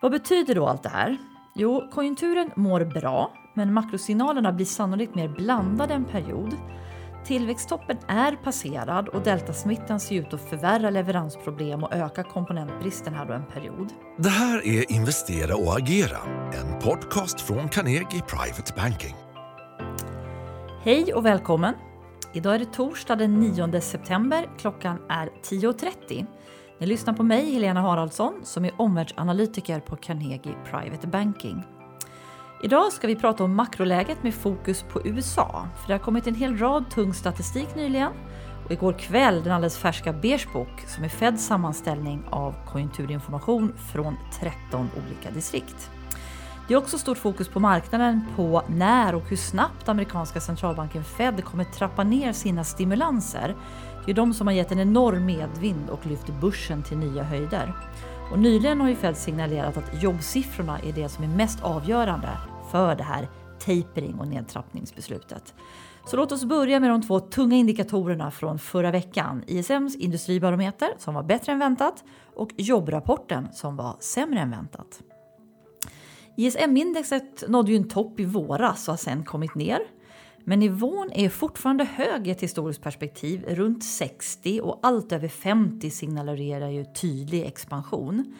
Vad betyder då allt det här? Jo, konjunkturen mår bra, men makrosignalerna blir sannolikt mer blandade en period. Tillväxttoppen är passerad och deltasmittan ser ut att förvärra leveransproblem och öka komponentbristen här då en period. Det här är Investera och agera, en podcast från Carnegie Private Banking. Hej och välkommen! Idag är det torsdag den 9 september. Klockan är 10.30. Ni lyssnar på mig, Helena Haraldsson, som är omvärldsanalytiker på Carnegie Private Banking. Idag ska vi prata om makroläget med fokus på USA, för det har kommit en hel rad tung statistik nyligen. Och igår kväll den alldeles färska Beige Book som är Feds sammanställning av konjunkturinformation från 13 olika distrikt. Det är också stort fokus på marknaden på när och hur snabbt amerikanska centralbanken Fed kommer trappa ner sina stimulanser. Det är de som har gett en enorm medvind och lyft börsen till nya höjder. Och nyligen har ju Fed signalerat att jobbsiffrorna är det som är mest avgörande för det här tapering och nedtrappningsbeslutet. Så låt oss börja med de två tunga indikatorerna från förra veckan. ISMs industribarometer som var bättre än väntat och jobbrapporten som var sämre än väntat. ISM-indexet nådde ju en topp i våras och har sen kommit ner. Men nivån är fortfarande hög i ett historiskt perspektiv, runt 60 och allt över 50 signalerar ju tydlig expansion.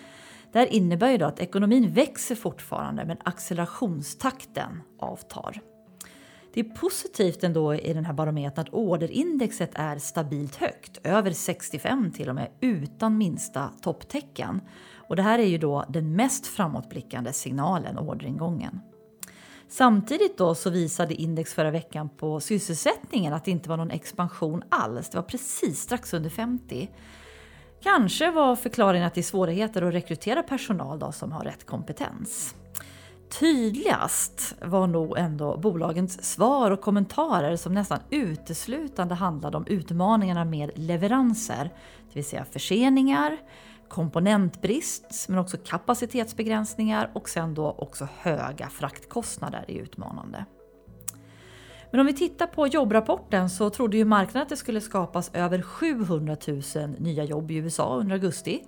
Det här innebär ju då att ekonomin växer fortfarande men accelerationstakten avtar. Det är positivt ändå i den här barometern att orderindexet är stabilt högt, över 65 till och med, utan minsta topptecken. Och det här är ju då den mest framåtblickande signalen, orderingången. Samtidigt då så visade index förra veckan på sysselsättningen att det inte var någon expansion alls. Det var precis strax under 50. Kanske var förklaringen att det är svårigheter att rekrytera personal då som har rätt kompetens. Tydligast var nog ändå bolagens svar och kommentarer som nästan uteslutande handlade om utmaningarna med leveranser, det vill säga förseningar, komponentbrist men också kapacitetsbegränsningar och sen då också höga fraktkostnader är utmanande. Men om vi tittar på jobbrapporten så trodde ju marknaden att det skulle skapas över 700 000 nya jobb i USA under augusti.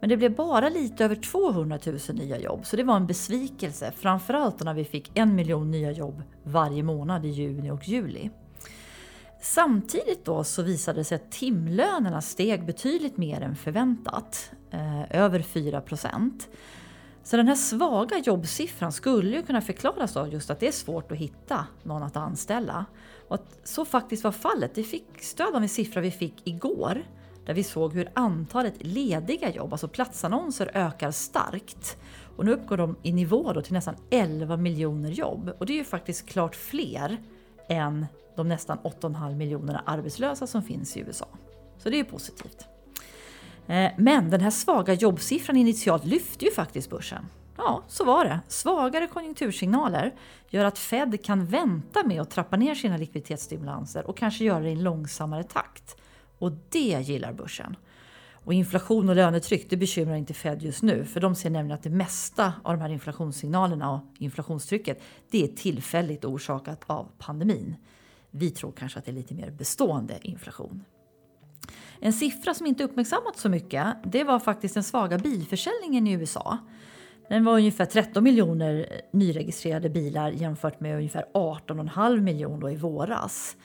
Men det blev bara lite över 200 000 nya jobb, så det var en besvikelse. Framförallt när vi fick en miljon nya jobb varje månad i juni och juli. Samtidigt då så visade det sig att timlönerna steg betydligt mer än förväntat, eh, över 4 procent. Så den här svaga jobbsiffran skulle ju kunna förklaras av just att det är svårt att hitta någon att anställa. Och att så faktiskt var fallet, det fick stöd av en siffra vi fick igår där vi såg hur antalet lediga jobb, alltså platsannonser, ökar starkt. Och nu uppgår de i nivå då till nästan 11 miljoner jobb. Och det är ju faktiskt klart fler än de nästan 8,5 miljonerna arbetslösa som finns i USA. Så det är positivt. Eh, men den här svaga jobbsiffran initialt lyfte ju faktiskt börsen. Ja, så var det. Svagare konjunktursignaler gör att Fed kan vänta med att trappa ner sina likviditetsstimulanser och kanske göra det i en långsammare takt. Och det gillar börsen. Och inflation och lönetryck det bekymrar inte Fed just nu för de ser nämligen att det mesta av de här inflationssignalerna och inflationstrycket det är tillfälligt orsakat av pandemin. Vi tror kanske att det är lite mer bestående inflation. En siffra som inte uppmärksammats så mycket det var faktiskt den svaga bilförsäljningen i USA. Den var ungefär 13 miljoner nyregistrerade bilar jämfört med ungefär 18,5 miljoner i våras.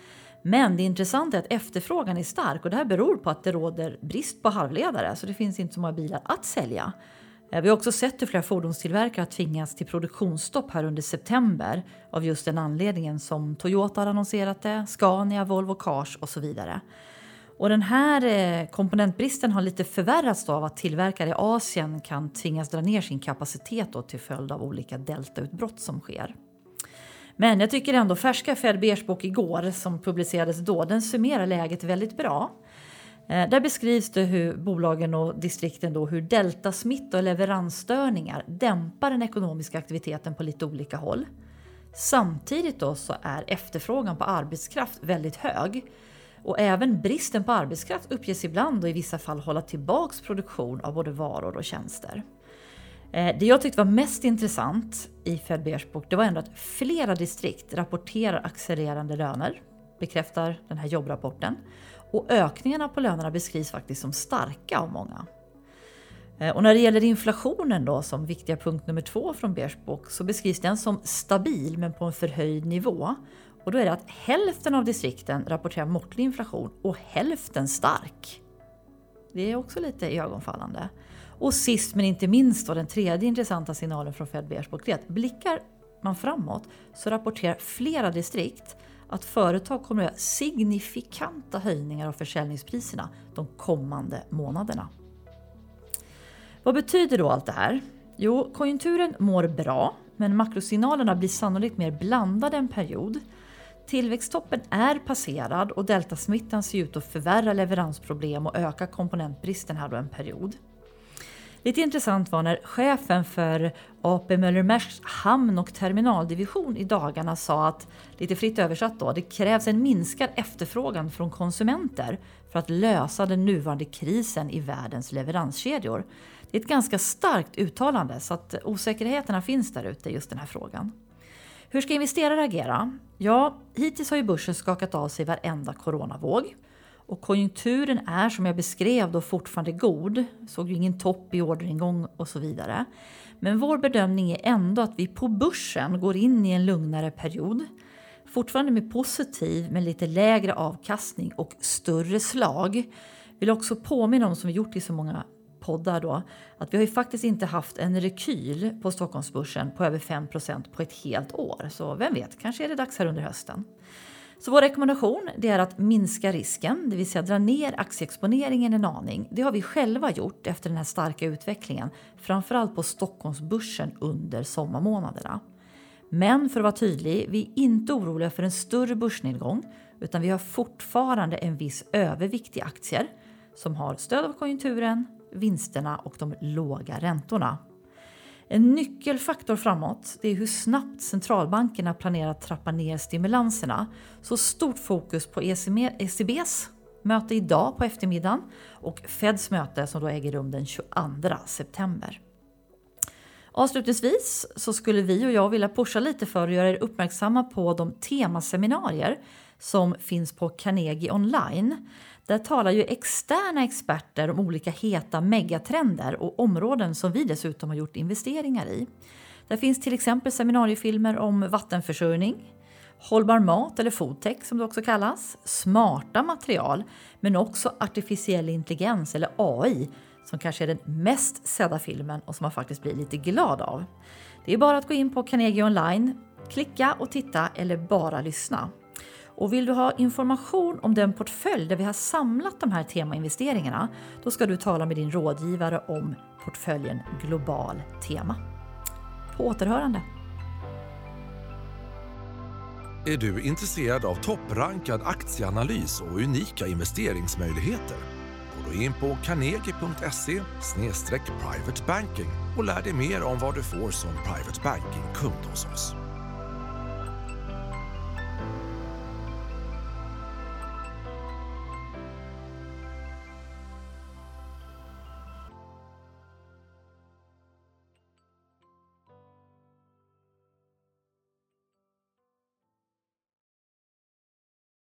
Men det intressanta är att efterfrågan är stark och det här beror på att det råder brist på halvledare så det finns inte så många bilar att sälja. Eh, vi har också sett hur flera fordonstillverkare har tvingats till produktionsstopp här under september av just den anledningen som Toyota har annonserat det, Scania, Volvo Cars och så vidare. Och den här eh, komponentbristen har lite förvärrats av att tillverkare i Asien kan tvingas dra ner sin kapacitet då till följd av olika deltautbrott som sker. Men jag tycker ändå färska Fed Beersbok igår som publicerades då, den summerar läget väldigt bra. Eh, där beskrivs det hur bolagen och distrikten då, hur deltasmitta och leveransstörningar dämpar den ekonomiska aktiviteten på lite olika håll. Samtidigt då så är efterfrågan på arbetskraft väldigt hög. Och även bristen på arbetskraft uppges ibland och i vissa fall hålla tillbaks produktion av både varor och tjänster. Eh, det jag tyckte var mest intressant i Fedbears bok det var ändå att flera distrikt rapporterar accelererande löner, bekräftar den här jobbrapporten. Och ökningarna på lönerna beskrivs faktiskt som starka av många. Eh, och när det gäller inflationen då som viktiga punkt nummer två från Beers bok så beskrivs den som stabil men på en förhöjd nivå. Och då är det att hälften av distrikten rapporterar måttlig inflation och hälften stark. Det är också lite ögonfallande. Och sist men inte minst då den tredje intressanta signalen från Fed Beers bok är att blickar man framåt så rapporterar flera distrikt att företag kommer att göra signifikanta höjningar av försäljningspriserna de kommande månaderna. Vad betyder då allt det här? Jo, konjunkturen mår bra, men makrosignalerna blir sannolikt mer blandade en period. Tillväxttoppen är passerad och deltasmittan ser ut att förvärra leveransproblem och öka komponentbristen här då en period. Lite intressant var när chefen för AP Møller Märks hamn och terminaldivision i dagarna sa att, lite fritt översatt då, det krävs en minskad efterfrågan från konsumenter för att lösa den nuvarande krisen i världens leveranskedjor. Det är ett ganska starkt uttalande så att osäkerheterna finns där ute i just den här frågan. Hur ska investerare agera? Ja, hittills har ju börsen skakat av sig varenda coronavåg. Och konjunkturen är som jag beskrev då fortfarande god. Såg ju ingen topp i orderingång och så vidare. Men vår bedömning är ändå att vi på börsen går in i en lugnare period. Fortfarande med positiv men lite lägre avkastning och större slag. Vill också påminna om, som vi gjort i så många poddar då, att vi har ju faktiskt inte haft en rekyl på Stockholmsbörsen på över 5% på ett helt år. Så vem vet, kanske är det dags här under hösten. Så vår rekommendation det är att minska risken, det vill säga dra ner aktieexponeringen en aning. Det har vi själva gjort efter den här starka utvecklingen, framförallt på Stockholmsbörsen under sommarmånaderna. Men för att vara tydlig, vi är inte oroliga för en större börsnedgång utan vi har fortfarande en viss övervikt i aktier som har stöd av konjunkturen, vinsterna och de låga räntorna. En nyckelfaktor framåt är hur snabbt centralbankerna planerar att trappa ner stimulanserna. Så stort fokus på ECBs möte idag på eftermiddagen och Feds möte som då äger rum den 22 september. Avslutningsvis så skulle vi och jag vilja pusha lite för att göra er uppmärksamma på de temaseminarier som finns på Carnegie online. Där talar ju externa experter om olika heta megatrender och områden som vi dessutom har gjort investeringar i. Där finns till exempel seminariefilmer om vattenförsörjning, hållbar mat eller foodtech som det också kallas, smarta material men också artificiell intelligens eller AI som kanske är den mest sedda filmen och som man faktiskt blir lite glad av. Det är bara att gå in på Carnegie online, klicka och titta eller bara lyssna. Och vill du ha information om den portfölj där vi har samlat de här temainvesteringarna, då ska du tala med din rådgivare om portföljen Global Tema. På återhörande! Är du intresserad av topprankad aktieanalys och unika investeringsmöjligheter? Gå då in på carnegie.se privatebanking och lär dig mer om vad du får som private banking-kund hos oss.